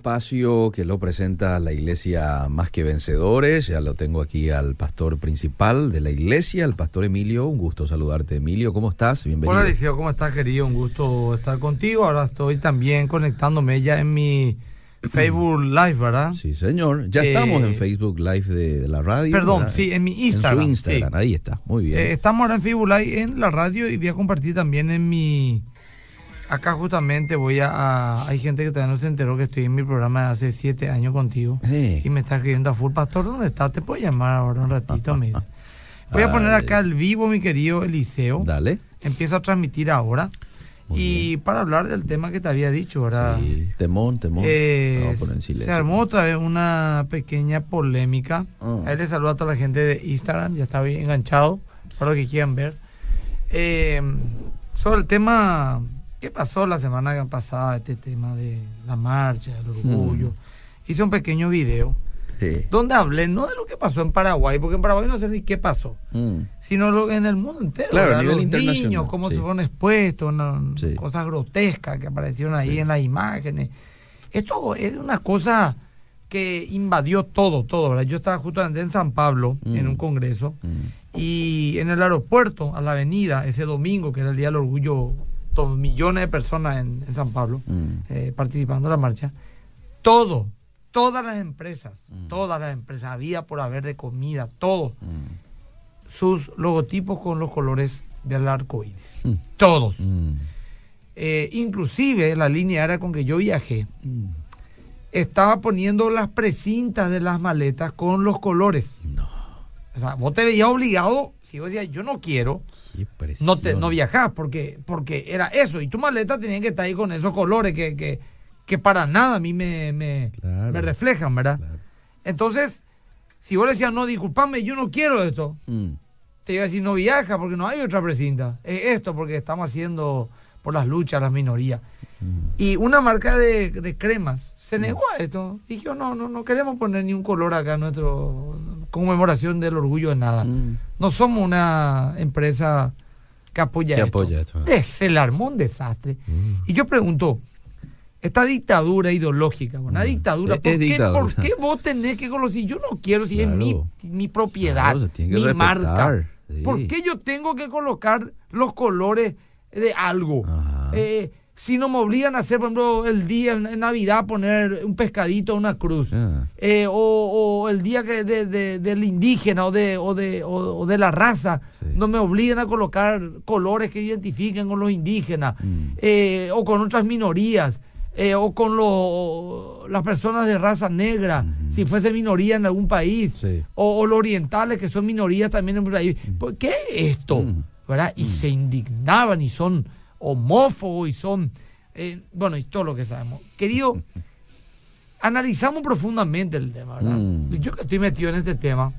espacio que lo presenta la iglesia Más que Vencedores. Ya lo tengo aquí al pastor principal de la iglesia, el pastor Emilio. Un gusto saludarte, Emilio. ¿Cómo estás? Bienvenido. Hola, Liceo. ¿Cómo estás, querido? Un gusto estar contigo. Ahora estoy también conectándome ya en mi Facebook Live, ¿verdad? Sí, señor. Ya estamos en eh, Facebook Live de, la radio. Perdón, sí, en mi Instagram. En su Instagram, ahí está. Muy bien. Eh, estamos ahora en Facebook Live en la radio y voy a compartir también en mi Acá justamente voy a, Hay gente que todavía no se enteró que estoy en mi programa hace siete años contigo. Y me está escribiendo a full. Pastor, ¿dónde estás? Te puedo llamar ahora un ratito, me Voy a poner acá al vivo, mi querido Eliseo. Dale. Empiezo a transmitir ahora. y para hablar del tema que te había dicho, ahora. Sí, temón, temón. Eh, se armó otra vez una pequeña polémica. Oh. Ahí le saludo a toda la gente de Instagram, ya está bien enganchado, para lo que quieran ver. Eh, sobre el tema ¿Qué pasó la semana pasada este tema de la marcha, el orgullo? Mm. Hice un pequeño video donde hablé no de lo que pasó en Paraguay, porque en Paraguay no sé ni qué pasó, mm. sino lo, en el mundo entero. Claro, a nivel los niños, cómo se fueron expuestos, cosas grotescas que aparecieron ahí en las imágenes. Esto es una cosa que invadió todo, todo. Yo estaba justamente en San Pablo, en un mm. congreso, y en el aeropuerto, a la avenida, ese domingo, que era el Día del Orgullo dos millones de personas en, San Pablo mm. eh, participando en la marcha, todo, todas las empresas, mm. todas las empresas, había por haber de comida, todo, mm. sus logotipos con los colores del arco iris, todos. Eh, inclusive la línea aérea con que yo viajé estaba poniendo las precintas de las maletas con los colores. No. O sea, vos te veías obligado si vos decías, yo no quiero, no, te, no viajás, porque, porque era eso. Y tu maleta tenía que estar ahí con esos colores que, que, que para nada a mí me, me, me reflejan, ¿verdad? Entonces, si vos decías, no, disculpame, yo no quiero esto, mm. te iba a decir, no viaja porque no hay otra precinta. Es esto porque estamos haciendo por las luchas, las minorías. Mm. Y una marca de, de cremas se negó a esto. Dijo, no, no, no queremos poner ni un color acá en nuestra conmemoración del orgullo de nada. Mm. No somos una empresa que apoya, esto. Es el armón desastre. Mm. Y yo pregunto, esta dictadura ideológica, una mm. dictadura, ¿por, qué, vos tenés que conocer? Yo no quiero, si es mi, propiedad, mi marca. ¿Por qué yo tengo que colocar los colores de algo? Eh, si no me obligan a hacer, por ejemplo, el día en Navidad poner un pescadito, una cruz, ah. eh, o, el día que de, del indígena o de, o de, o, de la raza, no me obligan a colocar colores que identifiquen con los indígenas, mm. eh, o con otras minorías, eh, o con las personas de raza negra, si fuese minoría en algún país, o, los orientales que son minorías también en un país. ¿Por qué esto? Mm. ¿verdad? Y mm. se indignaban y son homófobos y son, eh, bueno, y todo lo que sabemos. Querido, analizamos profundamente el tema, ¿verdad? Mm. Yo que estoy metido en este tema,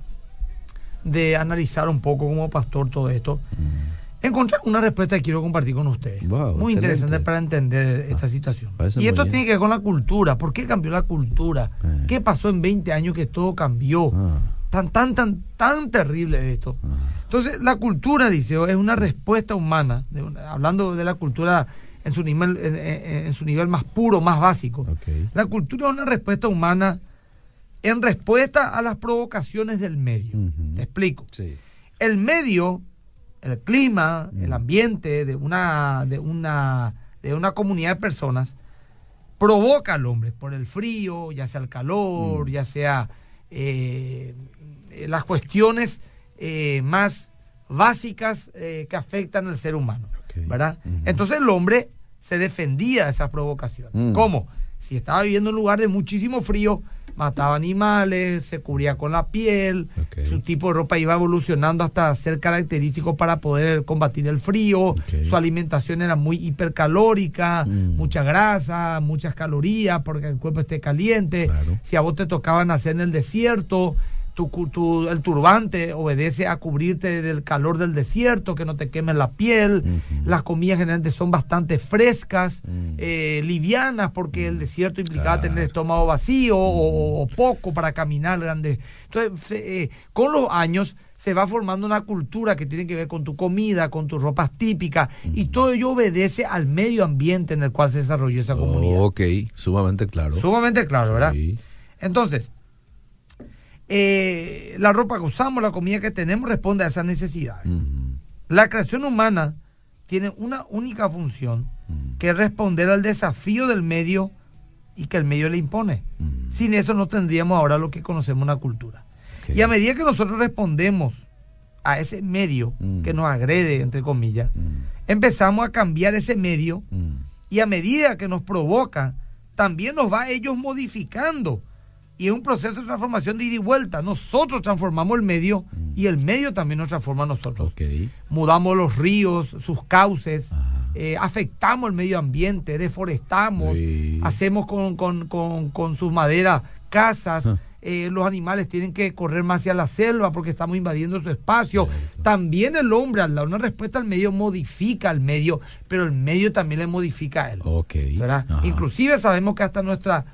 de analizar un poco como pastor todo esto, mm. encontré una respuesta que quiero compartir con ustedes. Muy interesante para entender esta ah, situación. Y esto tiene que ver con la cultura. ¿Por qué cambió la cultura? Eh. ¿Qué pasó en 20 años que todo cambió? Ah. Tan, tan, tan, tan terrible esto. Ah. Entonces, la cultura, dice, es una respuesta humana, hablando de la cultura en su nivel, en, su nivel más puro, más básico. La cultura es una respuesta humana en respuesta a las provocaciones del medio. Te explico. El medio, el clima, el ambiente de una, de una, de una comunidad de personas provoca al hombre por el frío, ya sea el calor, ya sea eh, las cuestiones eh, más básicas eh, que afectan al ser humano. ¿verdad? Entonces el hombre se defendía de esas provocaciones. Mm. ¿Cómo? Si estaba viviendo en un lugar de muchísimo frío, mataba animales, se cubría con la piel, su tipo de ropa iba evolucionando hasta ser característico para poder combatir el frío, su alimentación era muy hipercalórica, mm. mucha grasa, muchas calorías porque el cuerpo esté caliente, si a vos te tocaba nacer en el desierto, tu, el turbante obedece a cubrirte del calor del desierto, que no te queme la piel. Las comidas generalmente son bastante frescas, eh, livianas, porque el desierto implicaba tener el estómago vacío o, poco para caminar grande. Entonces, eh, con los años se va formando una cultura que tiene que ver con tu comida, con tus ropas típicas, y todo ello obedece al medio ambiente en el cual se desarrolló esa comunidad. ok, sumamente claro. Sumamente claro, ¿verdad? Entonces, eh, la ropa que usamos, la comida que tenemos responde a esas necesidades. La creación humana tiene una única función, que es responder al desafío del medio y que el medio le impone. Sin eso no tendríamos ahora lo que conocemos una cultura. Y a medida que nosotros respondemos a ese medio que nos agrede, entre comillas, empezamos a cambiar ese medio y a medida que nos provoca, también nos va ellos modificando y es un proceso de transformación de ida y vuelta. Nosotros transformamos el medio mm. y el medio también nos transforma a nosotros. Mudamos los ríos, sus cauces, eh, afectamos el medio ambiente, deforestamos, hacemos con, con, sus maderas casas. Ah. Eh, los animales tienen que correr más hacia la selva porque estamos invadiendo su espacio. También el hombre, al dar una respuesta al medio, modifica al medio, pero el medio también le modifica a él. Inclusive sabemos que hasta nuestra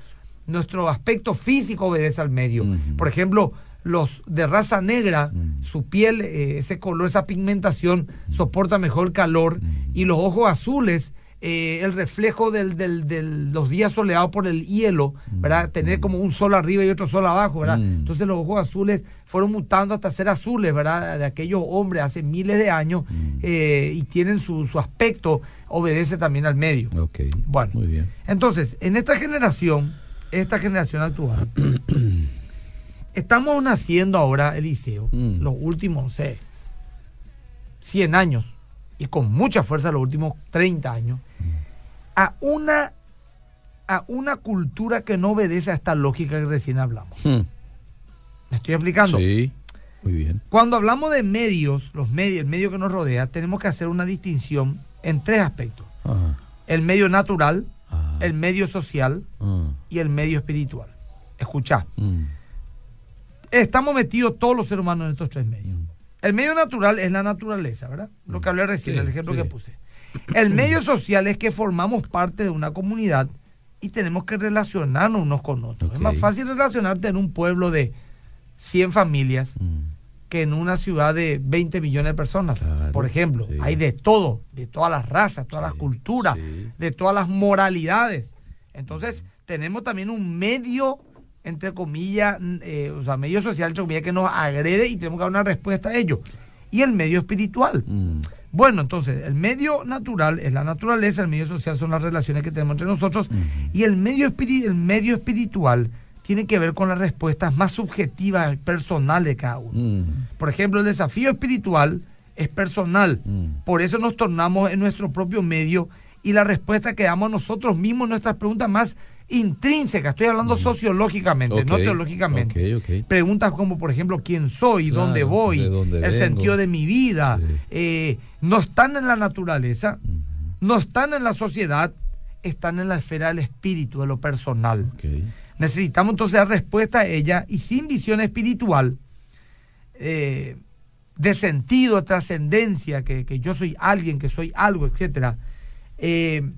nuestro aspecto físico obedece al medio. Por ejemplo, los de raza negra, su piel, eh, ese color, esa pigmentación soporta mejor el calor y los ojos azules, eh, el reflejo de del, los días soleados por el hielo, ¿verdad? Tener como un sol arriba y otro sol abajo, ¿verdad? Entonces los ojos azules fueron mutando hasta ser azules, ¿verdad? De aquellos hombres hace miles de años eh, y tienen su, su, aspecto, obedece también al medio. Ok. Bueno, muy bien. Entonces, en esta generación esta generación actual, estamos naciendo ahora, Eliseo, mm. los últimos, sé, 100 años, y con mucha fuerza los últimos 30 años, a una, a una cultura que no obedece a esta lógica que recién hablamos. Mm. ¿Me estoy explicando? Sí, muy bien. Cuando hablamos de medios, los medios, el medio que nos rodea, tenemos que hacer una distinción en tres aspectos. El medio natural, el medio social ah. y el medio espiritual. Escucha. Mm. Estamos metidos todos los seres humanos en estos tres medios. Mm. El medio natural es la naturaleza, ¿verdad? Lo que hablé recién, el ejemplo que puse. El medio social es que formamos parte de una comunidad y tenemos que relacionarnos unos con otros. Es más fácil relacionarte en un pueblo de 100 familias mm. Que en una ciudad de 20 millones de personas. Por ejemplo, hay de todo, de todas las razas, todas las culturas, de todas las moralidades. Entonces, tenemos también un medio, entre comillas, eh, o sea, medio social, entre comillas, que nos agrede y tenemos que dar una respuesta a ello. Y el medio espiritual. Mm. Bueno, entonces, el medio natural es la naturaleza, el medio social son las relaciones que tenemos entre nosotros, y el medio, el medio espiritual tiene que ver con las respuestas más subjetivas, personales de cada uno. Mm. Por ejemplo, el desafío espiritual es personal. Mm. Por eso nos tornamos en nuestro propio medio y la respuesta que damos nosotros mismos, nuestras preguntas más intrínsecas, estoy hablando mm. sociológicamente, no teológicamente. Preguntas como, por ejemplo, quién soy, dónde voy, el sentido de mi vida, eh, no están en la naturaleza, no están en la sociedad, están en la esfera del espíritu, de lo personal. Necesitamos entonces dar respuesta a ella y sin visión espiritual, eh, de sentido, de trascendencia, que, yo soy alguien, que soy algo, etcétera, eh,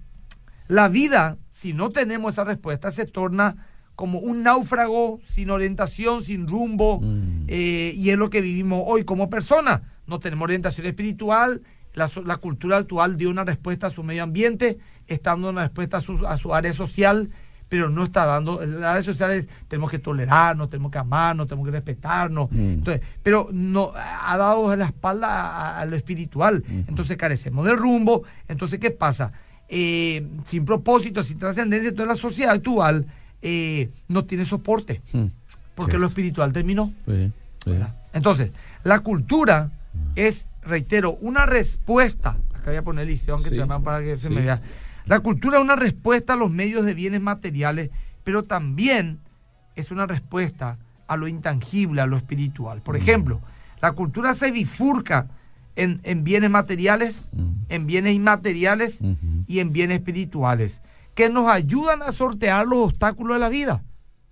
la vida, si no tenemos esa respuesta, se torna como un náufrago sin orientación, sin rumbo, mm. eh, y es lo que vivimos hoy como personas. No tenemos orientación espiritual, la, cultura actual dio una respuesta a su medio ambiente, está dando una respuesta a su, a su área social, pero no está dando. Las redes sociales tenemos que tolerarnos, tenemos que amarnos, tenemos que respetarnos. Mm. Entonces, pero no ha dado la espalda a, lo espiritual. Entonces carecemos de rumbo. Entonces, ¿qué pasa? Eh, sin propósito, sin trascendencia, toda la sociedad actual eh, no tiene soporte. Mm. Porque lo espiritual terminó. Entonces, la cultura mm. es, reitero, una respuesta. Acá voy a poner el aunque sí. para que se me vea la cultura es una respuesta a los medios de bienes materiales, pero también es una respuesta a lo intangible, a lo espiritual. Por mm. ejemplo, la cultura se bifurca en, bienes materiales, mm. en bienes inmateriales y en bienes espirituales, que nos ayudan a sortear los obstáculos de la vida.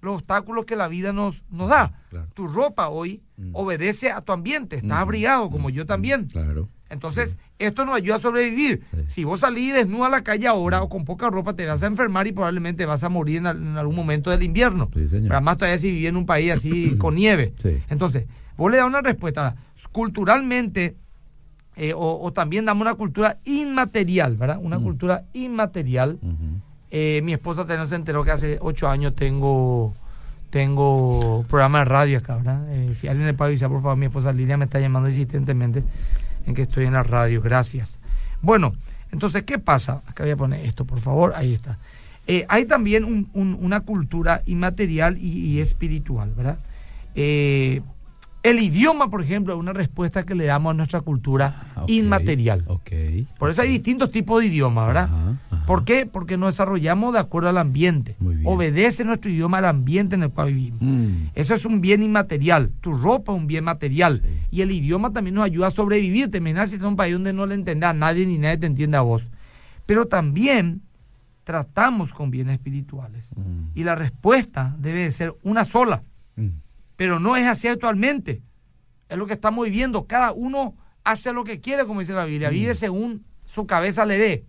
los obstáculos que la vida nos, nos da. Tu ropa hoy mm. obedece a tu ambiente, estás abrigado como yo también. Claro. Entonces, esto nos ayuda a sobrevivir. Si vos salís desnudo a la calle ahora o con poca ropa, te vas a enfermar y probablemente vas a morir en, algún momento del invierno. Además, todavía si vivís en un país así con nieve. Entonces, vos le das una respuesta. Culturalmente, eh, o, también damos una cultura inmaterial, ¿verdad? Una mm. cultura inmaterial. Eh, mi esposa también se enteró que hace ocho años tengo tengo programa de radio acá, ¿verdad? Eh, si alguien le avisar, por favor, mi esposa Lilia me está llamando insistentemente en que estoy en la radio. Gracias. Bueno, entonces, ¿qué pasa? Acá voy a poner esto, por favor. Ahí está. hay también una cultura inmaterial y, espiritual, ¿verdad? Eh, el idioma, por ejemplo, es una respuesta que le damos a nuestra cultura ah, inmaterial. por eso hay distintos tipos de idiomas, ¿verdad? ¿Por qué? Porque nos desarrollamos de acuerdo al ambiente. Obedece nuestro idioma al ambiente en el cual vivimos. Mm. Eso es un bien inmaterial. Tu ropa es un bien material. Y el idioma también nos ayuda a sobrevivir. Terminar si es un país donde no le entiende a nadie ni nadie te entiende a vos. Pero también tratamos con bienes espirituales. Mm. Y la respuesta debe de ser una sola. Mm pero no es así actualmente. Es lo que estamos viviendo. Cada uno hace lo que quiere, como dice la Biblia, vive mm. según su cabeza le dé.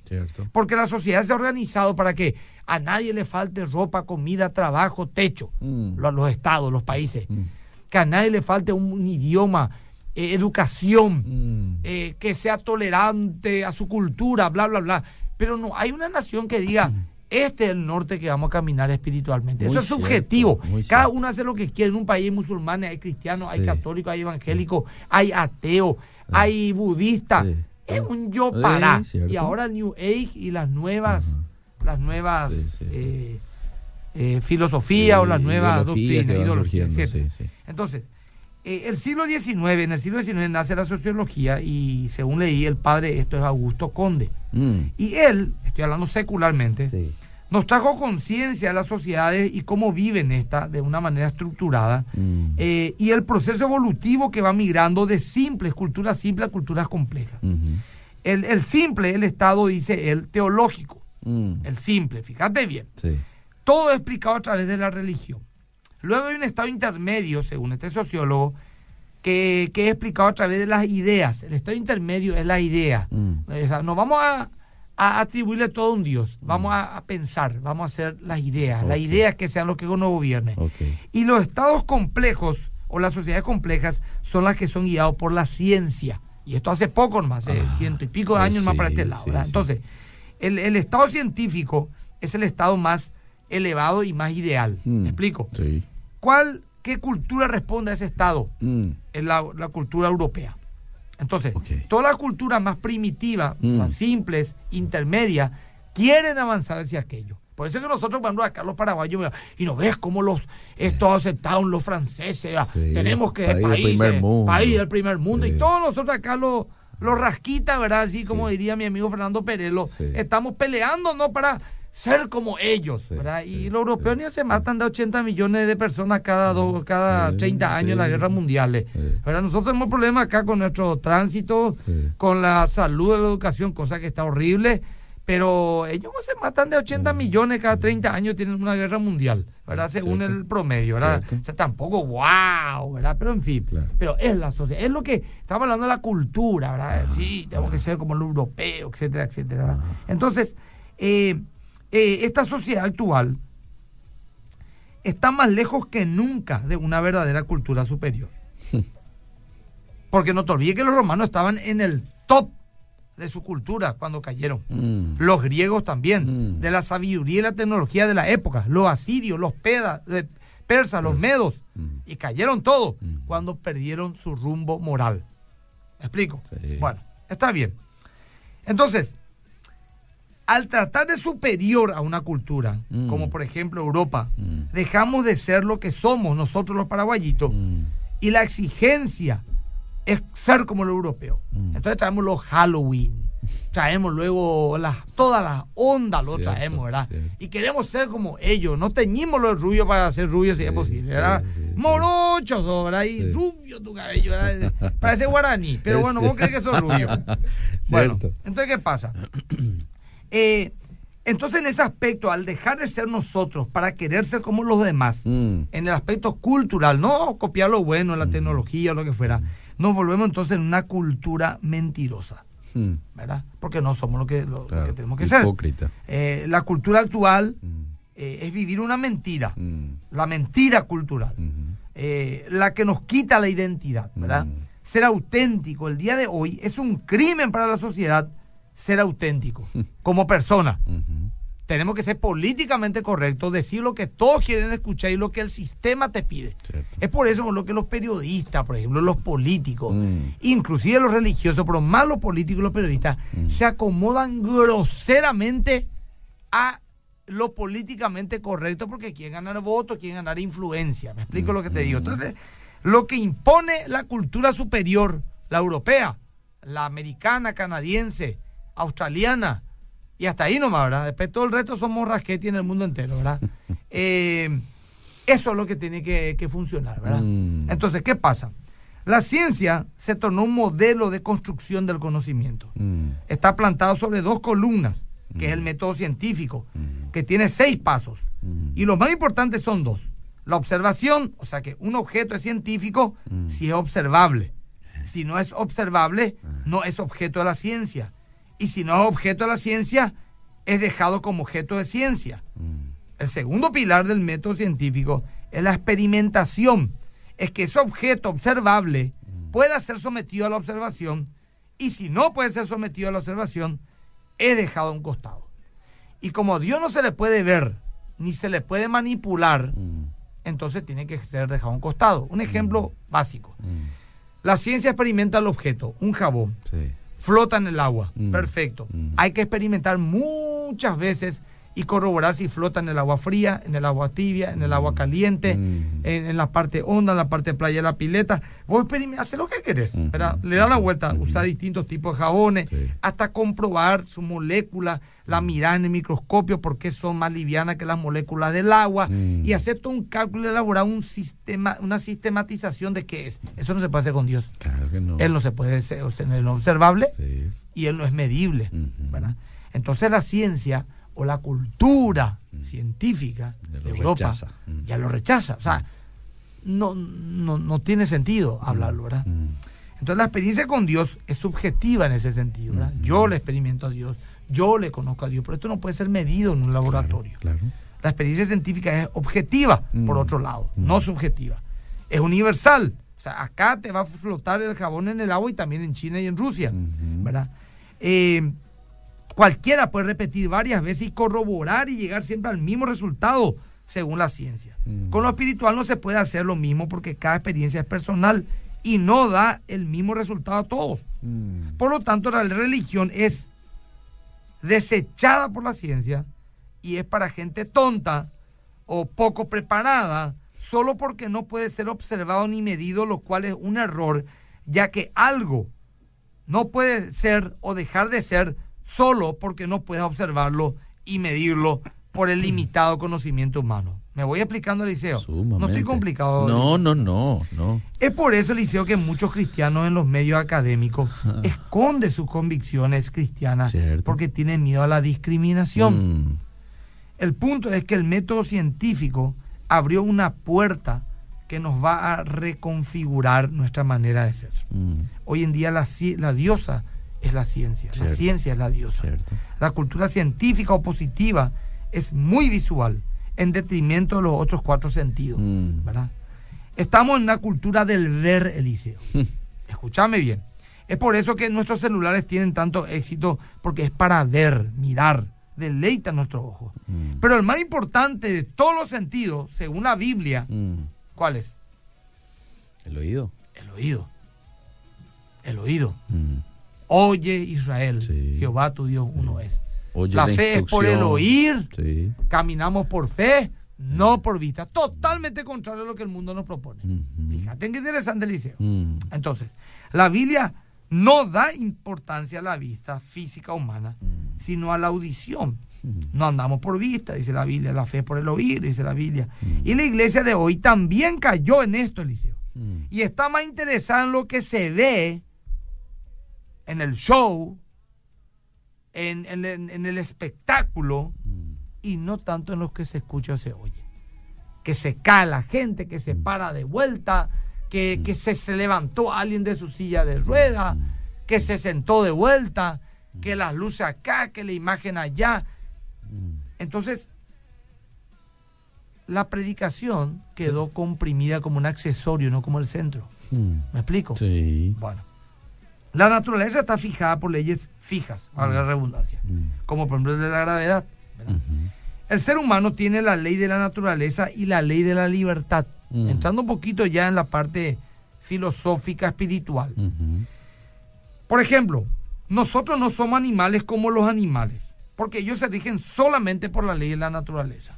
Porque la sociedad se ha organizado para que a nadie le falte ropa, comida, trabajo, techo. Mm. Los, estados, los países. Mm. Que a nadie le falte un, idioma, eh, educación, eh, que sea tolerante a su cultura, bla, bla, bla. Pero no hay una nación que diga, este es el norte que vamos a caminar espiritualmente. Eso es subjetivo. Cada uno hace lo que quiere. En un país hay musulmanes, hay cristianos, hay católicos, hay evangélicos, hay ateos, hay budistas. Es un yo para. y ahora New Age y las nuevas, las nuevas eh, eh, filosofías o las nuevas doctrinas, ideologías. Entonces, eh, el siglo XIX, en el siglo XIX nace la sociología y según leí el padre, esto es Augusto Conde. Mm. Y él, estoy hablando secularmente, nos trajo conciencia de las sociedades y cómo viven esta de una manera estructurada mm. eh, y el proceso evolutivo que va migrando de simples culturas simples a culturas complejas. el, simple, el estado, dice él, teológico. Mm. El simple, fíjate bien. Todo explicado a través de la religión. Luego hay un estado intermedio, según este sociólogo, que, que, es explicado a través de las ideas. El estado intermedio es la idea. Mm. no vamos a, atribuirle todo a un Dios. Mm. Vamos a, pensar, vamos a hacer las ideas. Las ideas que sean lo que uno gobierne. Y los estados complejos o las sociedades complejas son las que son guiados por la ciencia. Y esto hace poco más, ah, ciento y pico de años más para este lado. Entonces, el, el estado científico es el estado más elevado y más ideal. Mm. ¿Me explico? Sí. ¿Cuál, qué cultura responde a ese estado? Mm. Es la, cultura europea. Entonces, todas las culturas más primitivas, mm. más simples, intermedias, quieren avanzar hacia aquello. Por eso es que nosotros cuando acá los paraguayos y no ves cómo los estos aceptaron los franceses, ah, tenemos que país, país, primer mundo. país del primer mundo y todos nosotros acá los los rasquitas, ¿verdad? Así como diría mi amigo Fernando Perelo, estamos peleando no para ser como ellos, ¿verdad? y los europeos ni se matan de 80 millones de personas cada, cada 30 años en las guerras mundiales. ¿verdad? Nosotros tenemos problemas acá con nuestro tránsito, con la salud la educación, cosa que está horrible, pero ellos se matan de 80 millones cada 30 años, tienen una guerra mundial, ¿verdad? Según el promedio, ¿verdad? O sea, tampoco, wow, ¿verdad? Pero en fin, pero es la sociedad, es lo que, estamos hablando de la cultura, ¿verdad? Sí, tenemos que ser como el europeo, etcétera, etcétera. Entonces, eh, eh, esta sociedad actual está más lejos que nunca de una verdadera cultura superior. Porque no te olvides que los romanos estaban en el top de su cultura cuando cayeron. Mm. Los griegos también, mm. de la sabiduría y la tecnología de la época. Los asirios, los eh, persas, los medos. Mm. Y cayeron todos cuando perdieron su rumbo moral. ¿Me explico? Bueno, está bien. Entonces, al tratar de superior a una cultura, mm. como por ejemplo Europa, mm. dejamos de ser lo que somos nosotros los paraguayitos mm. y la exigencia es ser como lo europeo. Entonces traemos los Halloween, traemos luego las, todas las ondas, lo traemos, ¿verdad? Y queremos ser como ellos, no teñimos los rubios para ser rubios si es posible, ¿verdad? Morochos, ¿verdad? Y rubio tu cabello, ¿verdad? Parece guaraní, pero bueno, vos crees que sos rubio. bueno, entonces, ¿qué pasa? Eh, Entonces, en ese aspecto, al dejar de ser nosotros para querer ser como los demás, mm. en el aspecto cultural, no copiar lo bueno, la mm. tecnología o lo que fuera, nos volvemos entonces en una cultura mentirosa. Mm. ¿Verdad? Porque no somos lo que, lo, que tenemos que ser. Eh, la cultura actual eh, es vivir una mentira, la mentira cultural, mm-hmm. eh, la que nos quita la identidad, ¿verdad? Ser auténtico el día de hoy es un crimen para la sociedad ser auténtico como persona. Tenemos que ser políticamente correctos, decir lo que todos quieren escuchar y lo que el sistema te pide. Es por eso por lo que los periodistas, por ejemplo, los políticos, mm. inclusive los religiosos, pero más los políticos y los periodistas, mm. se acomodan groseramente a lo políticamente correcto porque quieren ganar votos, quieren ganar influencia. ¿Me explico lo que te digo? Mm. Entonces, lo que impone la cultura superior, la europea, la americana, canadiense, australiana, y hasta ahí nomás, ¿verdad? Después todo el resto somos rasquetti en el mundo entero, ¿verdad? Eh, eso es lo que tiene que, funcionar, ¿verdad? Mm. Entonces, ¿qué pasa? La ciencia se tornó un modelo de construcción del conocimiento. Mm. Está plantado sobre dos columnas, que es el mm. método científico, que tiene seis pasos. Y los más importantes son dos. La observación, o sea que un objeto es científico si es observable. Si no es observable, no es objeto de la ciencia y si no es objeto de la ciencia, es dejado como objeto de ciencia. Mm. El segundo pilar del método científico es la experimentación. Es que ese objeto observable mm. pueda ser sometido a la observación y si no puede ser sometido a la observación, es dejado a un costado. Y como a Dios no se le puede ver ni se le puede manipular, mm. entonces tiene que ser dejado a un costado. Un ejemplo básico. La ciencia experimenta el objeto, un jabón. Sí flota en el agua. Mm. Perfecto. Mm. Hay que experimentar muchas veces y corroborar si flota en el agua fría, en el agua tibia, en el agua mm. caliente, en, la parte honda, en la parte playa de la pileta. Vos hacer lo que querés. Le da la vuelta, usar distintos tipos de jabones, hasta comprobar su molécula, la mirar en el microscopio porque son más livianas que las moléculas del agua y hacer todo un cálculo y elaborar un sistema, una sistematización de qué es. Eso no se puede hacer con Dios. Claro que no. Él no se puede hacer, o sea, él no es observable y él no es medible. Entonces la ciencia o la cultura mm. científica de Europa mm. ya lo rechaza. O sea, no, no, tiene sentido hablarlo, ¿verdad? Mm. Entonces la experiencia con Dios es subjetiva en ese sentido, ¿verdad? Yo le experimento a Dios, yo le conozco a Dios, pero esto no puede ser medido en un laboratorio. La experiencia científica es objetiva, por otro lado, no subjetiva. Es universal. O sea, acá te va a flotar el jabón en el agua y también en China y en Rusia, ¿verdad? Eh, Cualquiera puede repetir varias veces y corroborar y llegar siempre al mismo resultado según la ciencia. Mm. Con lo espiritual no se puede hacer lo mismo porque cada experiencia es personal y no da el mismo resultado a todos. Mm. Por lo tanto, la religión es desechada por la ciencia y es para gente tonta o poco preparada solo porque no puede ser observado ni medido, lo cual es un error, ya que algo no puede ser o dejar de ser solo porque no puedes observarlo y medirlo por el limitado conocimiento humano. Me voy explicando, Eliseo. No estoy complicado. No, no, no, no. Es por eso, Eliseo, que muchos cristianos en los medios académicos esconden sus convicciones cristianas porque tienen miedo a la discriminación. Mm. El punto es que el método científico abrió una puerta que nos va a reconfigurar nuestra manera de ser. Mm. Hoy en día la, la diosa es la ciencia. La ciencia es la diosa. La cultura científica o positiva es muy visual, en detrimento de los otros cuatro sentidos. Mm. ¿verdad? Estamos en una cultura del ver, Eliseo. Escúchame bien. Es por eso que nuestros celulares tienen tanto éxito, porque es para ver, mirar, deleita nuestro ojo. Mm. Pero el más importante de todos los sentidos, según la Biblia, mm. ¿cuál es? El oído. El oído. El oído. Oye Israel, Jehová tu Dios uno es. La, fe es por el oír, caminamos por fe, no por vista. Totalmente contrario a lo que el mundo nos propone. Fíjate qué interesante Eliseo. Mm. Entonces, la Biblia no da importancia a la vista física humana, mm. sino a la audición. Mm. No andamos por vista, dice la Biblia, la fe por el oír, dice la Biblia. Y la iglesia de hoy también cayó en esto, Eliseo. Y está más interesada en lo que se ve en el show, en, el espectáculo, y no tanto en los que se escucha o se oye. Que se cae la gente, que se para de vuelta, que, que se, se, levantó alguien de su silla de rueda, que se sentó de vuelta, que las luces acá, que la imagen allá. Entonces, la predicación quedó comprimida como un accesorio, no como el centro. ¿Me explico? Sí. Bueno. La naturaleza está fijada por leyes fijas, valga la redundancia, como por ejemplo el de la gravedad. El ser humano tiene la ley de la naturaleza y la ley de la libertad. Entrando un poquito ya en la parte filosófica, espiritual. Por ejemplo, nosotros no somos animales como los animales, porque ellos se rigen solamente por la ley de la naturaleza.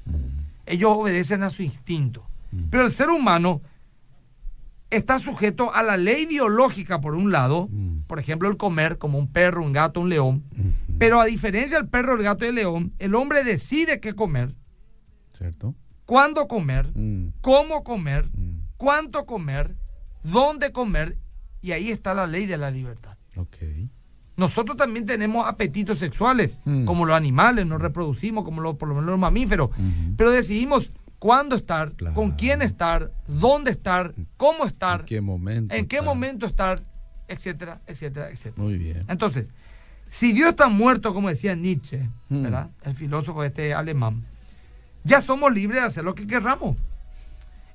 Ellos obedecen a su instinto. Pero el ser humano está sujeto a la ley biológica, por un lado, por ejemplo, el comer, como un perro, un gato, un león. Pero a diferencia del perro, el gato y el león, el hombre decide qué comer. ¿Cierto? Cuándo comer, cómo comer, cuánto comer, dónde comer, y ahí está la ley de la libertad. Okay. Nosotros también tenemos apetitos sexuales, como los animales, nos reproducimos, como los, por lo menos los mamíferos, pero decidimos cuándo estar, Claro. con quién estar, dónde estar, cómo estar, ¿En qué momento? en qué está? momento estar, etcétera, etcétera, etcétera. Muy bien. Entonces, si Dios está muerto, como decía Nietzsche, Hmm. ¿verdad? El filósofo este alemán, ya somos libres de hacer lo que querramos.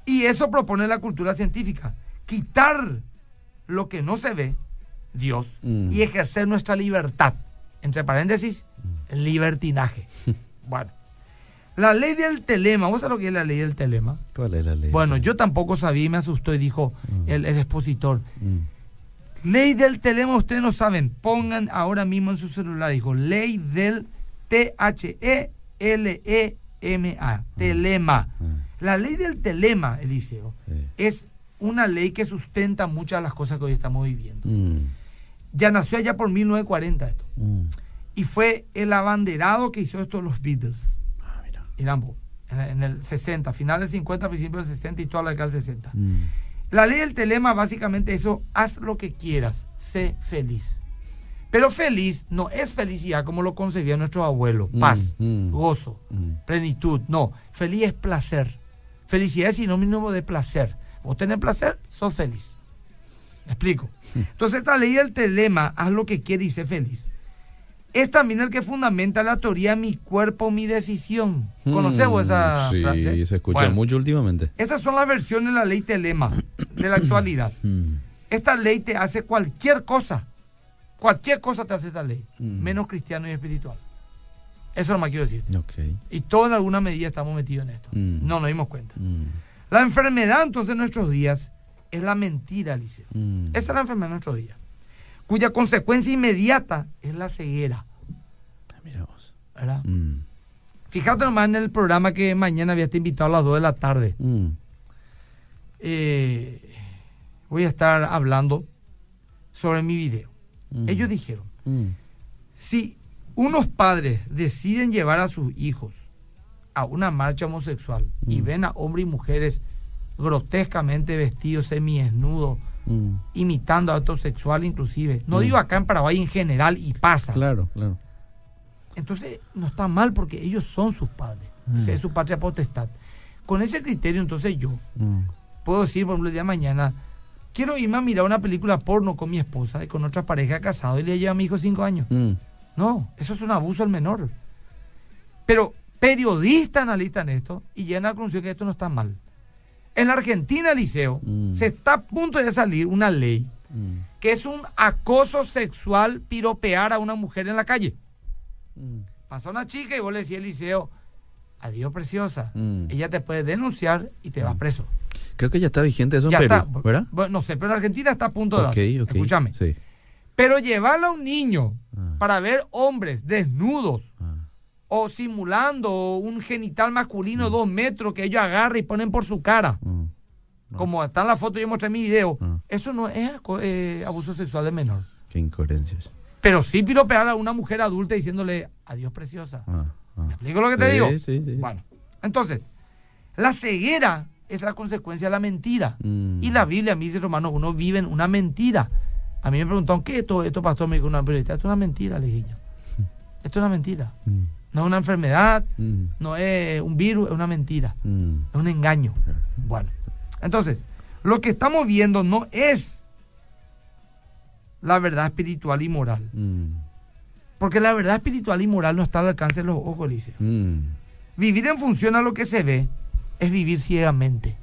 Y eso propone la cultura científica, quitar lo que no se ve, Dios, Mm. y ejercer nuestra libertad. Entre paréntesis, el libertinaje. bueno, la ley del telema, ¿vos sabés lo que es la ley del telema? ¿Cuál es la ley? Bueno, yo tampoco sabía y me asustó y dijo Mm. el, el expositor, Mm. Ley del telema, ustedes no saben. Pongan ahora mismo en su celular, dijo, ley del T-H-E-L-E-M-A. Telema. Ah, La ley del telema, Eliseo, sí. es una ley que sustenta muchas de las cosas que hoy estamos viviendo. Mm. Ya nació allá por 1940 esto. Y fue el abanderado que hizo esto los Beatles. Mira. En. En, el 60, final del 50, principio del 60 y toda la década del 60. Mm. La ley del telema básicamente eso, haz lo que quieras, sé feliz. Pero feliz no es felicidad como lo concebía nuestro abuelo, Mm, paz, mm. gozo, plenitud. No, feliz es placer. Felicidad es sinónimo de placer. Vos tenés placer, sos feliz. ¿Me explico? Entonces esta ley del telema, haz lo que quieras y sé feliz. Es también el que fundamenta la teoría mi cuerpo, mi decisión. ¿Conocemos esa Mm, sí, frase? se escucha Bueno, mucho últimamente. Estas son las versiones de la ley telema de la actualidad. Mm. Esta ley te hace cualquier cosa. Cualquier cosa te hace esta ley. Mm. Menos cristiano y espiritual. Eso es lo que quiero decir. Y todos en alguna medida estamos metidos en esto. No nos dimos cuenta. La enfermedad entonces de nuestros días es la mentira. Mm. Esa es la enfermedad de nuestros días. Cuya consecuencia inmediata es la ceguera. ¿Verdad? Mm. Fíjate nomás en el programa que mañana había estado invitado a las 2 de la tarde. Mm. Eh, voy a estar hablando sobre mi video. Mm. Ellos dijeron, si unos padres deciden llevar a sus hijos a una marcha homosexual y ven a hombres y mujeres grotescamente vestidos, semidesnudos, imitando a actos sexuales inclusive, no digo acá en Paraguay en general y pasa, Claro, claro. Entonces no está mal porque ellos son sus padres, Mm. esa es su patria potestad. Con ese criterio entonces yo Mm. puedo decir, por ejemplo, el día de mañana, quiero irme a mirar una película porno con mi esposa y con otra pareja casado y le lleva a mi hijo cinco años. Mm. No, eso es un abuso al menor. Pero periodistas analizan esto y llegan a la conclusión que esto no está mal. En la Argentina, Liceo, se está a punto de salir una ley que es un acoso sexual piropear a una mujer en la calle. Mm. Pasa una chica y vos le decís al liceo, adiós preciosa, Mm. ella te puede denunciar y te vas preso. Creo que ya está vigente eso Ya en Perú, está. ¿verdad? Bueno, no sé, pero en Argentina está a punto de. Escúchame. Sí. Pero llevarlo a un niño Ah. para ver hombres desnudos Ah. o simulando un genital masculino dos metros que ellos agarran y ponen por su cara, Mm. No. como está en la foto yo mostré en mi video, Ah. eso no es eh, abuso sexual de menor. Qué incoherencias. Pero sí piropear a una mujer adulta diciéndole, adiós preciosa. Ah, ah. ¿Me explico lo que te Sí, digo? sí, sí. Bueno, entonces, la ceguera es la consecuencia de la mentira. Mm. Y la Biblia, a mí dice Romanos, uno vive en una mentira. A mí me preguntaron, ¿qué es esto, esto pastor? Me dijo una periodista, esto es una mentira, le dije. Esto es una mentira. Mm. No es una enfermedad, mm. no es un virus, es una mentira, es un engaño. Bueno, entonces, lo que estamos viendo no es la verdad espiritual y moral. Mm. Porque la verdad espiritual y moral no está al alcance de los ojos, Liceo. Vivir en función a lo que se ve es vivir ciegamente.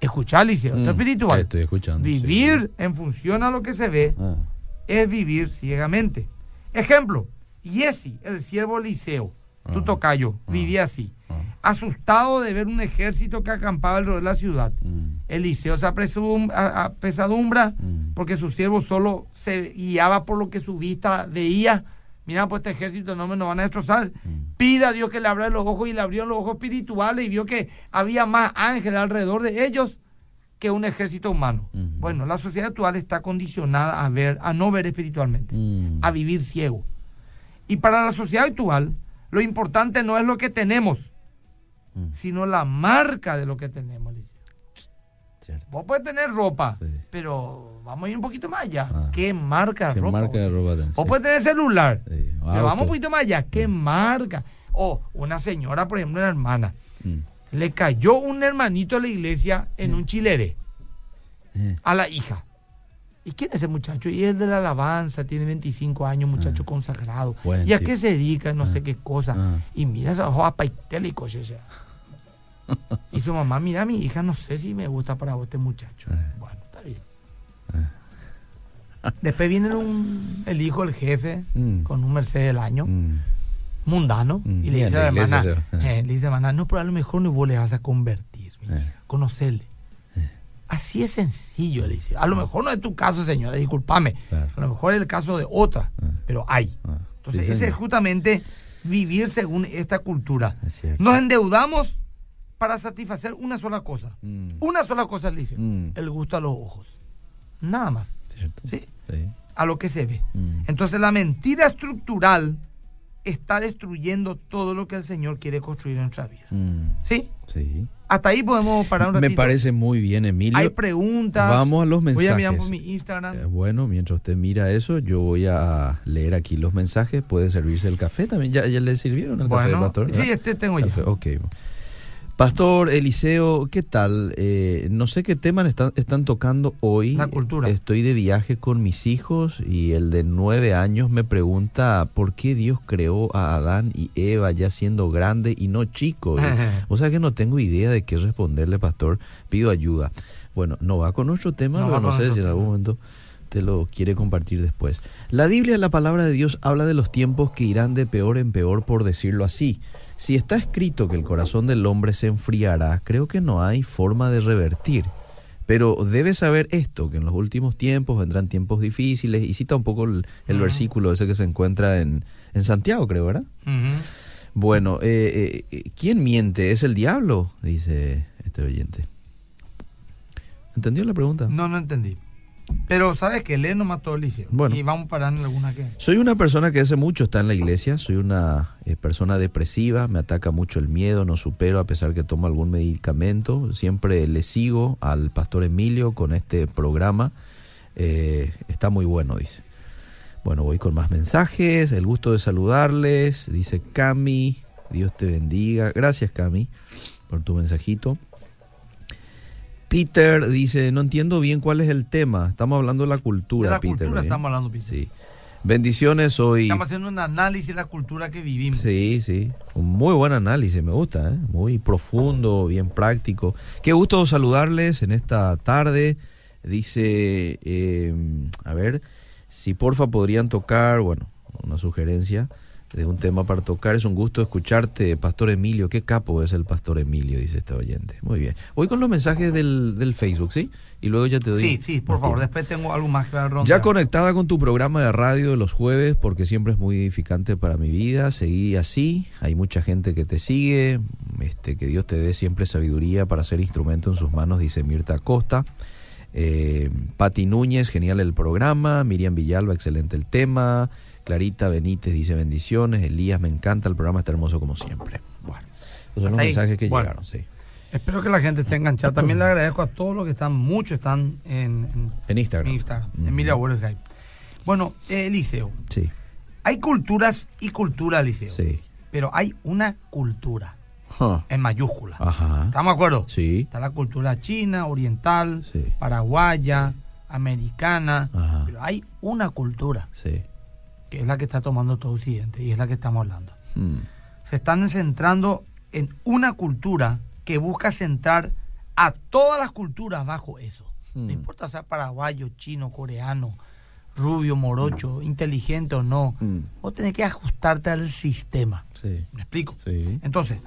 Escuchar, Liceo, esto espiritual. Estoy escuchando. Vivir en función a lo que se ve ah. es vivir ciegamente. Ejemplo, Yesi, el siervo tu ah. tocayo, ah. vivía así. Asustado de ver un ejército que acampaba alrededor de la ciudad. Mm. Eliseo se apesadumbra mm. porque su siervo solo se guiaba por lo que su vista veía. Mira, pues este ejército no me nos van a destrozar. Mm. Pida a Dios que le abra los ojos y le abrió los ojos espirituales y vio que había más ángeles alrededor de ellos que un ejército humano. Bueno, la sociedad actual está condicionada a ver, a no ver espiritualmente, a vivir ciego. Y para la sociedad actual, lo importante no es lo que tenemos, mm. sino la marca de lo que tenemos, Vos puedes tener ropa, pero vamos a ir un poquito más allá. Ah. ¿Qué marca de ropa? Marca de ropa Vos puedes tener celular, pero vamos un poquito más allá. ¿Qué marca? O una señora, por ejemplo, una hermana, mm. le cayó un hermanito de la iglesia en un chilere eh. a la hija. ¿Y quién es ese muchacho? Y es de la alabanza, tiene 25 años, muchacho ah. consagrado. ¿Y a qué se dedica? No sé ah. qué cosa. Ah. Y mira esa hoja paitélico, Y su mamá, mira, mi hija, no sé si me gusta para vos este muchacho. Bueno, está bien. Después viene el hijo, el jefe, mm. con un Mercedes del año, mm. mundano, mm. y le dice a la hermana, eh, le dice a la hermana, no, pero a lo mejor no vos le vas a convertir, mi eh. conocerle. Así es sencillo, Alicia. A lo mejor no es tu caso, señora, discúlpame. A lo mejor es el caso de otra, ah. pero hay. Ah. Entonces, ese es justamente vivir según esta cultura. Nos endeudamos para satisfacer una sola cosa. Mm. Una sola cosa, Alicia. Mm. El gusto a los ojos. Nada más. ¿Sí? A lo que se ve. Mm. Entonces, la mentira estructural está destruyendo todo lo que el Señor quiere construir en nuestra vida. ¿Sí? Sí. Hasta ahí podemos parar un ratito. Me parece muy bien, Emilio. Hay preguntas. Vamos a los mensajes. Voy a mirar por mi Instagram. Eh, bueno, mientras usted mira eso, yo voy a leer aquí los mensajes. Puede servirse el café también. ¿Ya, ya le sirvieron el café, pastor? Sí, este tengo yo. Ok. Pastor Eliseo, ¿qué tal? Eh, no sé qué están, están tocando hoy. La cultura. Estoy de viaje con mis hijos y el de nueve años me pregunta por qué Dios creó a Adán y Eva ya siendo grande y no chico. o sea que no tengo idea de qué responderle, Pastor. Pido ayuda. Bueno, no va con nuestro tema, no pero no sé si en algún momento te lo quiere compartir después. La Biblia, la palabra de Dios, habla de los tiempos que irán de peor en peor, por decirlo así. Si está escrito que el corazón del hombre se enfriará, creo que no hay forma de revertir. Pero debe saber esto, que en los últimos tiempos vendrán tiempos difíciles, y cita un poco el, versículo ese que se encuentra en, en Santiago, creo, ¿verdad? Bueno, eh, eh, ¿quién miente? ¿Es el diablo? Dice este oyente. ¿Entendió la pregunta? No, no entendí. Pero sabes que Lee no mató el Bueno. Y vamos parar en alguna que. Soy una persona que hace mucho está en la iglesia. Soy una eh, persona depresiva. Me ataca mucho el miedo. No supero a pesar que tomo algún medicamento. Siempre le sigo al pastor Emilio con este programa. Eh, está muy bueno, dice. Bueno, voy con más mensajes. El gusto de saludarles. Dice Cami. Dios te bendiga. Gracias, Cami, por tu mensajito. Peter dice, no entiendo bien cuál es el tema. Estamos hablando de la cultura, de la cultura estamos hablando, Peter. Sí. Bendiciones hoy. Estamos haciendo un análisis de la cultura que vivimos. Sí, sí. Un muy buen análisis, me gusta, ¿eh? muy profundo, bien práctico. Qué gusto saludarles en esta tarde. Dice, eh, a ver, si porfa podrían tocar, bueno, una sugerencia de un tema para tocar. Es un gusto escucharte, Pastor Emilio. Qué capo es el Pastor Emilio, dice este oyente. Muy bien. Voy con los mensajes del, del Facebook, ¿sí? Y luego ya te doy. Sí, sí, por favor. Después tengo algo más que ronda. Ya conectada con tu programa de radio de los jueves, porque siempre es muy edificante para mi vida. Seguí así. Hay mucha gente que te sigue. Este, que Dios te dé siempre sabiduría para ser instrumento en sus manos, dice Mirta Costa. Eh, Pati Núñez, genial el programa. Miriam Villalba, excelente el tema. Clarita Benítez dice bendiciones. Elías, me encanta, el programa está hermoso como siempre. Bueno, esos son los mensajes que llegaron, sí. Espero que la gente esté enganchada. También le agradezco a todos los que están, muchos están en, en, Instagram. En Instagram, Emilia Bueno, eh, Eliseo. Sí. Hay culturas y cultura, Eliseo. Sí. Pero hay una cultura en mayúscula. ¿Estamos de acuerdo? Sí. Está la cultura china, oriental, paraguaya, americana. Pero hay una cultura. Sí. Que es la que está tomando todo Occidente y es la que estamos hablando. Hmm. Se están centrando en una cultura que busca centrar a todas las culturas bajo eso. No hmm. importa sea paraguayo, chino, coreano, rubio, morocho, hmm. inteligente o no. Vos tenés que ajustarte al sistema. Sí. ¿Me explico? Sí. Entonces,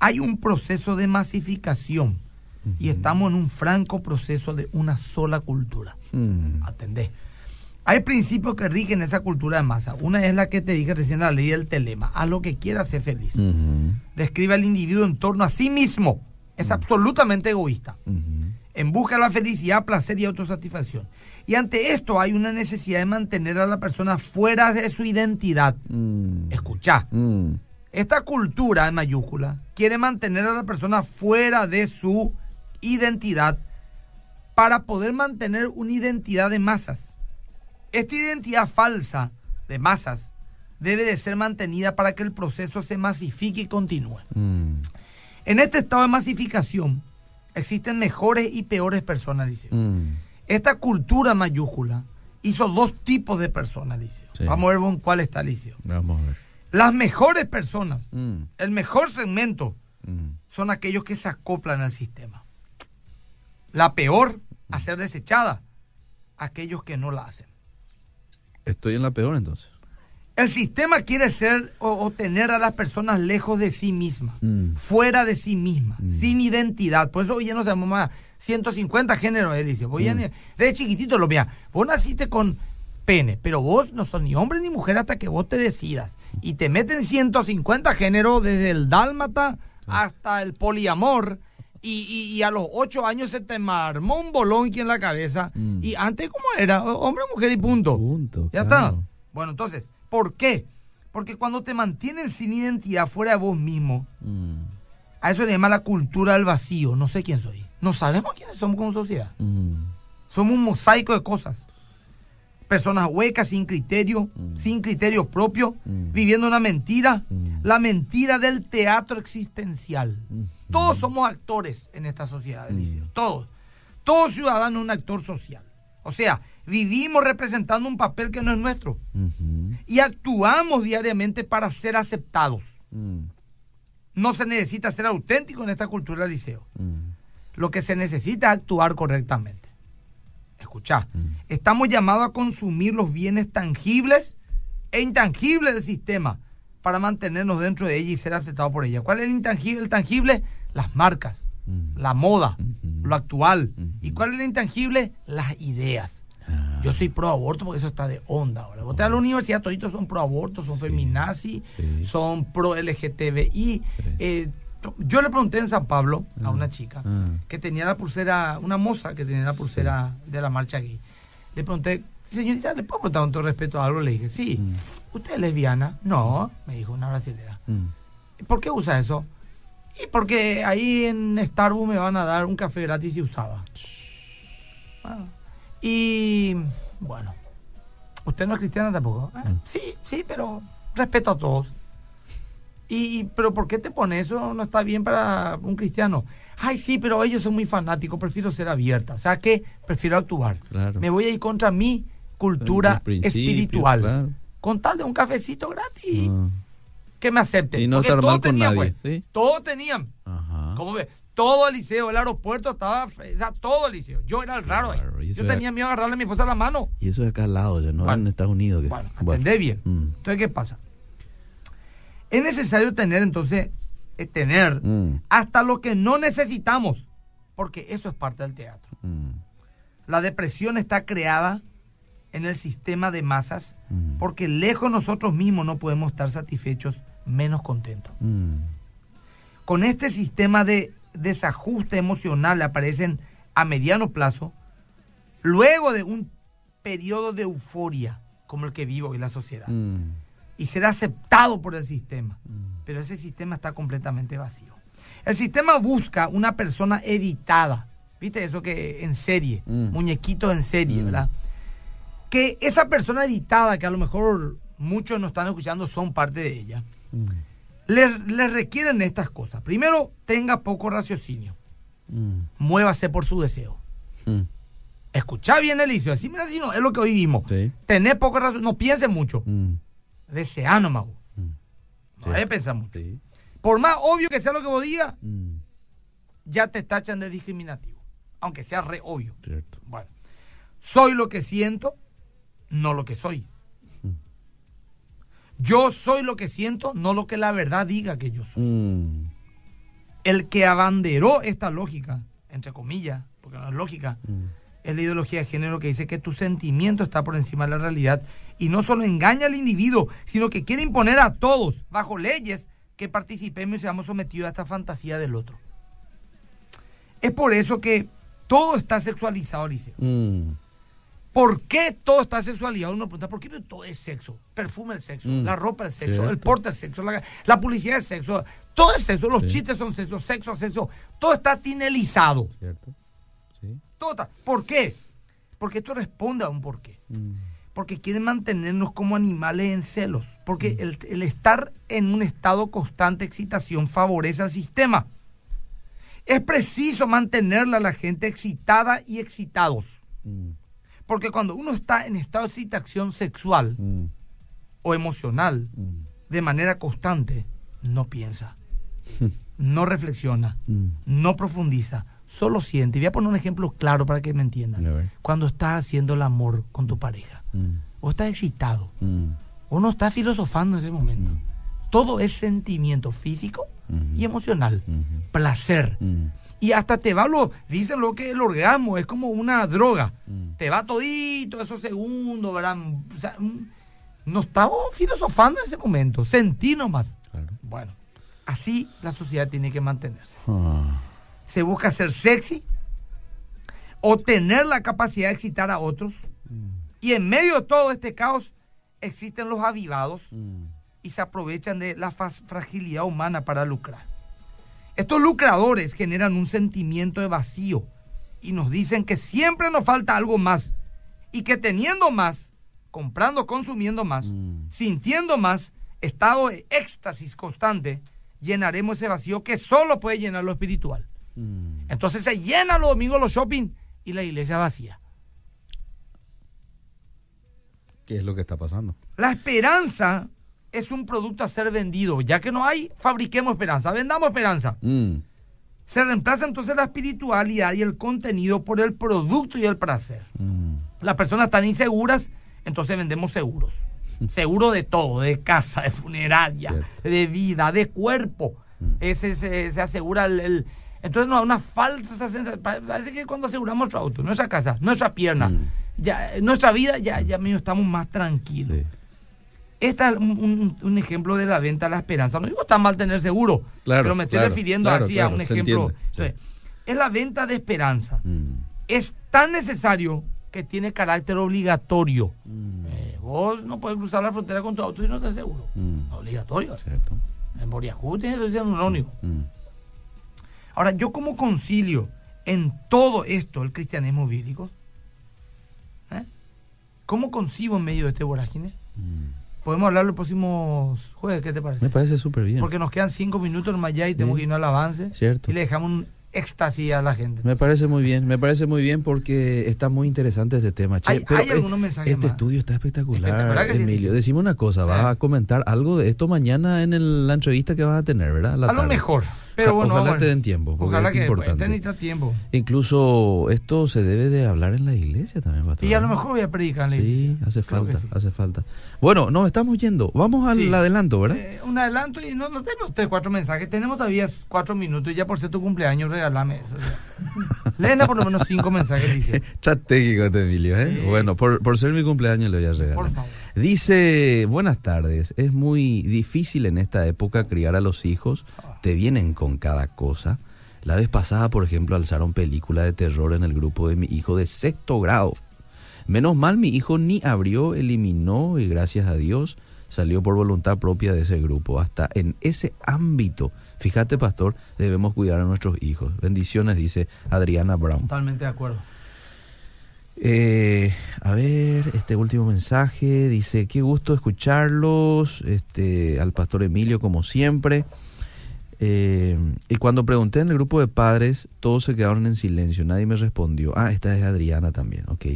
hay un proceso de masificación y estamos en un franco proceso de una sola cultura. Mm. Atendé. Hay principios que rigen esa cultura de masa. Una es la que te dije recién, la ley del telema. Haz lo que quieras, sé feliz. Describe al individuo en torno a sí mismo. Es absolutamente egoísta. En busca de la felicidad, placer y autosatisfacción. Y ante esto hay una necesidad de mantener a la persona fuera de su identidad. Mm. Escucha. Mm. Esta cultura en mayúscula quiere mantener a la persona fuera de su identidad para poder mantener una identidad de masas. Esta identidad falsa de masas debe de ser mantenida para que el proceso se masifique y continúe. Mm. En este estado de masificación existen mejores y peores personas, dice. Mm. Esta cultura mayúscula hizo dos tipos de personas, dice. Vamos a ver con cuál está, Liceo. Vamos a ver. Las mejores personas, mm. el mejor segmento, son aquellos que se acoplan al sistema. La peor a ser desechada, aquellos que no la hacen. Estoy en la peor entonces. El sistema quiere ser o, tener a las personas lejos de sí mismas, mm. fuera de sí mismas, mm. sin identidad. Por eso hoy ya no sabemos más 150 géneros, él dice. Voy mm. desde chiquitito lo mira. Vos naciste con pene, pero vos no sos ni hombre ni mujer hasta que vos te decidas. Y te meten 150 géneros desde el dálmata hasta el poliamor y, a los ocho años se te marmó un bolón aquí en la cabeza. Mm. Y antes, ¿cómo era? Hombre, mujer y punto. Punto. Ya está. Bueno, entonces, ¿por qué? Porque cuando te mantienes sin identidad fuera de vos mismo, mm. a eso le llama la cultura del vacío. No sé quién soy. No sabemos quiénes somos como sociedad. Mm. Somos un mosaico de cosas personas huecas, sin criterio, sin criterio propio, viviendo una mentira, la mentira del teatro existencial. Mm. Todos somos actores en esta sociedad, Mm. Eliseo, todos. Todo ciudadano es un actor social. O sea, vivimos representando un papel que no es nuestro y actuamos diariamente para ser aceptados. Mm. No se necesita ser auténtico en esta cultura, Liceo. Mm. Lo que se necesita es actuar correctamente. Escuchá, Mm. estamos llamados a consumir los bienes tangibles e intangibles del sistema para mantenernos dentro de ella y ser aceptados por ella. ¿Cuál es el intangible? El tangible, las marcas, Mm. la moda, Ujú. lo actual. ¿Y cuál es intangible? Las ideas. Ah. Yo soy pro aborto porque eso está de onda ahora. Vos te a la universidad, toditos son pro aborto, son Sí, feminazis, sí. son pro LGTBI. Eh, yo le pregunté en San Pablo a Ah, una chica ah. que tenía la pulsera, una moza que tenía la pulsera de la marcha gay. Le pregunté, señorita, ¿le puedo preguntar con todo respeto a algo? Le dije, sí. Mm. ¿Usted es lesbiana? No, me dijo una brasilera. Mm. ¿Y ¿Por qué usa eso? Y porque ahí en Starbucks me van a dar un café gratis y usaba. Ah. Y bueno, ¿usted no es cristiana tampoco? Ah. Sí, sí, pero respeto a todos. Y, pero ¿por qué te pones eso? No está bien para un cristiano. Ay, sí, pero ellos son muy fanáticos, prefiero ser abierta. O sea que prefiero actuar. Claro. Me voy a ir contra mi cultura espiritual. claro. Con tal de un cafecito gratis. Ah. Que me acepten. Y no Porque estar todos mal con tenían, nadie, pues. ¿sí? Todos tenían. Ajá. ¿Cómo ve? Todo el liceo, el aeropuerto estaba, o sea, todo el liceo. Yo era el raro ahí. Claro, Yo tenía miedo de agarrarle a mi esposa la mano. Y eso es acá al lado, ya no Bueno. en Estados Unidos. que- Bueno, atendé bien. Mm. Entonces, ¿qué pasa? Es necesario tener, entonces, eh, tener Mm. hasta lo que no necesitamos, porque eso es parte del teatro. Mm. La depresión está creada en el sistema de masas Mm. porque lejos nosotros mismos no podemos estar satisfechos, menos contentos. Mm. Con este sistema de desajuste emocional aparecen a mediano plazo, luego de un periodo de euforia como el que vive hoy la sociedad, Mm. y ser aceptado por el sistema. Mm. Pero ese sistema está completamente vacío. El sistema busca una persona editada, ¿viste? Eso que en serie, muñequitos en serie. ¿verdad? Que esa persona editada, que a lo mejor muchos nos están escuchando, son parte de ella, Mm. le, requieren estas cosas. Primero, tenga poco raciocinio. Mm. Muévase por su deseo. Mm. Escucha bien, Eliseo. Así, mira, si no, es lo que hoy vimos. Tener poco raciocinio. No piense mucho. Mm. Desea nomás. Mm. No que pensar mucho. Por más obvio que sea lo que vos digas, ya te tachan de discriminativo. Aunque sea re obvio. Cierto. Bueno. Soy lo que siento, no lo que soy. Yo soy lo que siento, no lo que la verdad diga que yo soy. Mm. El que abanderó esta lógica, entre comillas, porque no es lógica, mm. es la ideología de género que dice que tu sentimiento está por encima de la realidad y no solo engaña al individuo, sino que quiere imponer a todos, bajo leyes, que participemos y seamos sometidos a esta fantasía del otro. Es por eso que todo está sexualizado, Liceo. Mm. ¿Por qué todo está sexualidad? Uno pregunta, ¿por qué todo es sexo? Perfume el sexo, mm. la ropa es sexo, el porte es sexo, la, publicidad es sexo, todo es sexo, los chistes son sexo, sexo, sexo, todo está tinelizado. ¿Cierto? Sí. Todo está. ¿Por qué? Porque esto responde a un por qué. Mm. Porque quieren mantenernos como animales en celos. Porque mm. el, el, estar en un estado constante de excitación favorece al sistema. Es preciso mantenerla a la gente excitada y excitados. Porque cuando uno está en estado de excitación sexual mm. o emocional mm. de manera constante, no piensa, no reflexiona, mm. no profundiza, solo siente. Y voy a poner un ejemplo claro para que me entiendan. Cuando estás haciendo el amor con tu pareja, o estás excitado, o no estás filosofando en ese momento. Todo es sentimiento físico y emocional, placer. Y hasta te va lo, dicen lo que el orgasmo es como una droga. Mm. Te va todito esos segundos, ¿verdad? O sea, mm, no estamos filosofando en ese momento, sentí nomás. Bueno, así la sociedad tiene que mantenerse. Ah. Se busca ser sexy o tener la capacidad de excitar a otros. Mm. Y en medio de todo este caos existen los avivados y se aprovechan de la fragilidad humana para lucrar. Estos lucradores generan un sentimiento de vacío y nos dicen que siempre nos falta algo más y que teniendo más, comprando, consumiendo más, mm. sintiendo más, estado de éxtasis constante, llenaremos ese vacío que solo puede llenar lo espiritual. Mm. Entonces se llena los domingos los shopping y la iglesia vacía. ¿Qué es lo que está pasando? La esperanza es un producto a ser vendido. Ya que no hay, fabriquemos esperanza, vendamos esperanza. Mm. Se reemplaza entonces la espiritualidad y el contenido por el producto y el placer. Mm. Las personas están inseguras, entonces vendemos seguros. Seguro de todo, de casa, de funeraria, de vida, de cuerpo. Mm. Ese se, asegura el, Entonces no, una falsa sensación. Parece que cuando aseguramos nuestro auto, nuestra casa, nuestra pierna, ya, nuestra vida, ya, ya estamos más tranquilos. Este es un, ejemplo de la venta a la esperanza. No digo está mal tener seguro, pero me estoy refiriendo así a un ejemplo. es la venta de esperanza. Mm. Es tan necesario que tiene carácter obligatorio. Mm. Eh, vos no puedes cruzar la frontera con tu auto y no estás seguro. Mm. Obligatorio. Cierto. En Boriajú tienes que ser único. Ahora, yo como concilio en todo esto el cristianismo bíblico, ¿eh? ¿cómo concibo en medio de este vorágine? Podemos hablar los próximos jueves, ¿qué te parece? Me parece súper bien. Porque nos quedan cinco minutos más allá y tenemos que irnos al avance. Cierto. Y le dejamos un éxtasis a la gente. Me parece muy bien, me parece muy bien porque está muy interesante este tema. hay, algunos mensajes Este estudio está espectacular, Emilio. Decime una cosa, vas a comentar algo de esto mañana en la entrevista que vas a tener, ¿verdad? a lo mejor. Pero bueno, ojalá te den tiempo. Ojalá que importante. tiempo. Incluso esto se debe de hablar en la iglesia también, Y a lo mejor voy a predicar en la iglesia. Sí, hace falta, hace falta. Bueno, nos estamos yendo. Vamos al adelanto, ¿verdad? Eh, un adelanto y no, no tenemos usted cuatro mensajes. Tenemos todavía cuatro minutos y ya por ser tu cumpleaños regalame eso. Léena por lo menos cinco mensajes. Dice. Estratégico este Emilio, ¿eh? Bueno, por, por ser mi cumpleaños le voy a regalar. Por favor. Dice, buenas tardes. Es muy difícil en esta época criar a los hijos te vienen con cada cosa. La vez pasada, por ejemplo, alzaron película de terror en el grupo de mi hijo de sexto grado. Menos mal mi hijo ni abrió, eliminó y gracias a Dios salió por voluntad propia de ese grupo. Hasta en ese ámbito, fíjate pastor, debemos cuidar a nuestros hijos. Bendiciones, dice Adriana Brown. Totalmente de acuerdo. Eh, a ver, este último mensaje dice, qué gusto escucharlos, este, al pastor Emilio como siempre. Eh, y cuando pregunté en el grupo de padres, todos se quedaron en silencio, nadie me respondió. Ah, esta es Adriana también, ok.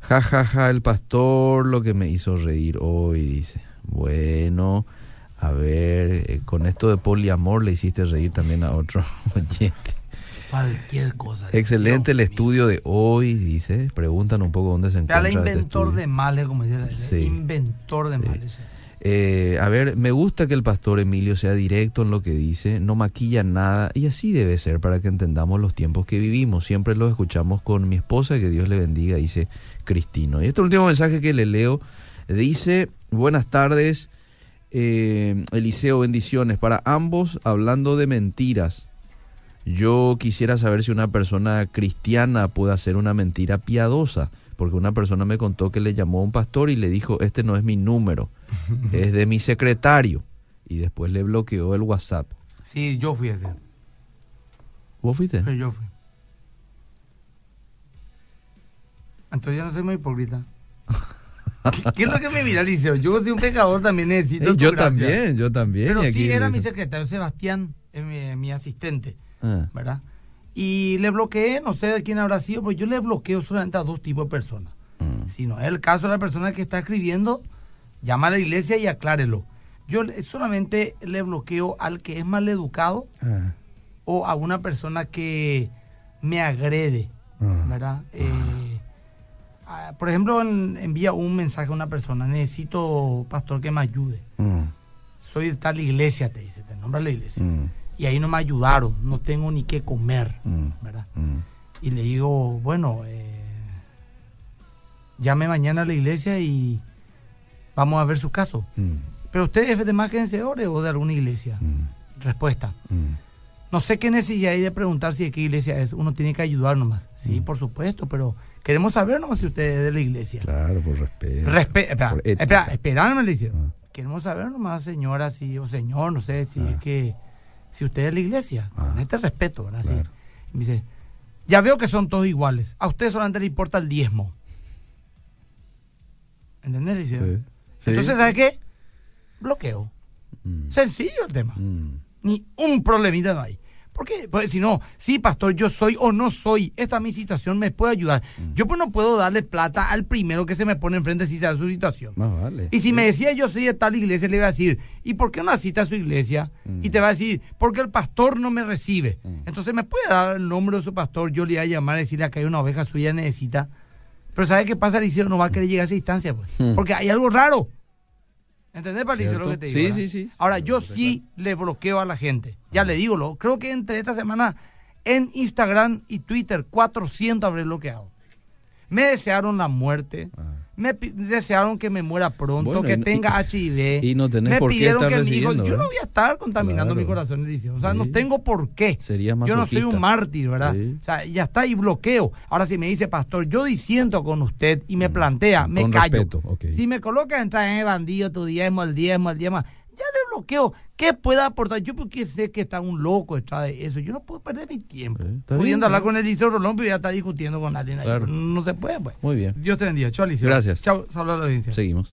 Ja, ja, ja, el pastor lo que me hizo reír hoy, dice. Bueno, a ver, eh, con esto de poliamor le hiciste reír también a otro oyente. Cualquier cosa. Excelente el estudio de hoy, dice. Preguntan un poco dónde se encuentra. el este inventor de males, como dice. Sí. Inventor de males. Eh, a ver, me gusta que el pastor Emilio sea directo en lo que dice, no maquilla nada y así debe ser para que entendamos los tiempos que vivimos. Siempre lo escuchamos con mi esposa, que Dios le bendiga, dice Cristino. Y este último mensaje que le leo dice, buenas tardes, eh, Eliseo, bendiciones para ambos, hablando de mentiras. Yo quisiera saber si una persona cristiana puede hacer una mentira piadosa, porque una persona me contó que le llamó a un pastor y le dijo, este no es mi número, es de mi secretario. Y después le bloqueó el WhatsApp. Sí, yo fui ese. ¿Vos fuiste? Sí, yo fui. Entonces ya no soy muy hipócrita. ¿Qué, es lo que me mira, Liceo? Yo soy un pecador también necesito. yo también, yo también. Pero sí, era mi secretario, Sebastián, mi asistente. Ah. ¿verdad? Y le bloqueé, no sé de quién habrá sido, pero yo le bloqueo solamente a dos tipos de personas. Mm. Si no es el caso de la persona que está escribiendo, llama a la iglesia y aclárelo. Yo solamente le bloqueo al que es mal educado ah. o a una persona que me agrede, ah. ¿verdad? Eh, por ejemplo, envía un mensaje a una persona, necesito, pastor, que me ayude. Mm. Soy de tal iglesia, te dice, te nombra la iglesia. Mm y ahí no me ayudaron, no tengo ni qué comer, mm, ¿verdad? Y le digo, bueno, eh, llame mañana a la iglesia y vamos a ver su caso. Mm. Pero usted es de más vencedores o de alguna iglesia. Respuesta. No sé qué necesidad hay de preguntar si de qué iglesia es. Uno tiene que ayudar nomás. Sí, por supuesto, pero queremos saber nomás si usted es de la iglesia. Claro, por respeto. espera, espera, espera, le dice. Ah. Queremos saber nomás, señora, si, o señor, no sé, si es ah. que si usted es la iglesia, con ah. este respeto, ¿verdad? dice, ya veo que son todos iguales. A usted solamente le importa el diezmo. ¿Entendés? Dice. Entonces, ¿sabe qué? Bloqueo. Mm. Sencillo el tema. Mm. Ni un problemita no hay. ¿Por qué? Pues si no, sí, pastor, yo soy o no soy, esta mi situación me puede ayudar. Mm. Yo pues no puedo darle plata al primero que se me pone enfrente si sea su situación. Y si me decía yo soy de tal iglesia, le iba a decir, ¿y por qué no asiste a su iglesia? Mm. Y te va a decir, porque el pastor no me recibe. Mm. Entonces me puede dar el nombre de su pastor, yo le voy a llamar y decirle que hay una oveja suya necesita. Pero ¿sabe qué pasa, Eliseo? No va a querer llegar a esa instancia, pues. Porque hay algo raro. ¿Entendés, Patricio, lo que te digo? Sí, sí, sí. Ahora, yo sí le bloqueo a la gente. Ya le digo, lo, creo que entre esta semana en Instagram y Twitter 400 habré bloqueado. Me desearon la muerte. Ah me desearon que me muera pronto, que tenga HIV. Y no tenés me por pidieron qué estar que mi hijo, yo no voy a estar contaminando mi corazón, O sea, no tengo por qué. Sería yo no soy un mártir, ¿verdad? O sea, ya está ahí bloqueo. Ahora si me dice, pastor, yo disiento con usted y me mm. plantea, me callo. Si me coloca entrar en el bandido, tu diezmo, el diezmo, el diezmo, ya le bloqueo. ¿Qué puede aportar? Yo porque sé que está un loco detrás de eso. Yo no puedo perder mi tiempo. Eh, pudiendo hablar con el Liceo Rolón, pero ya está discutiendo con alguien ahí. No se puede, pues. Muy bien. Dios te bendiga. Chao, Liceo. Gracias. Chao, saludos a la audiencia. Seguimos.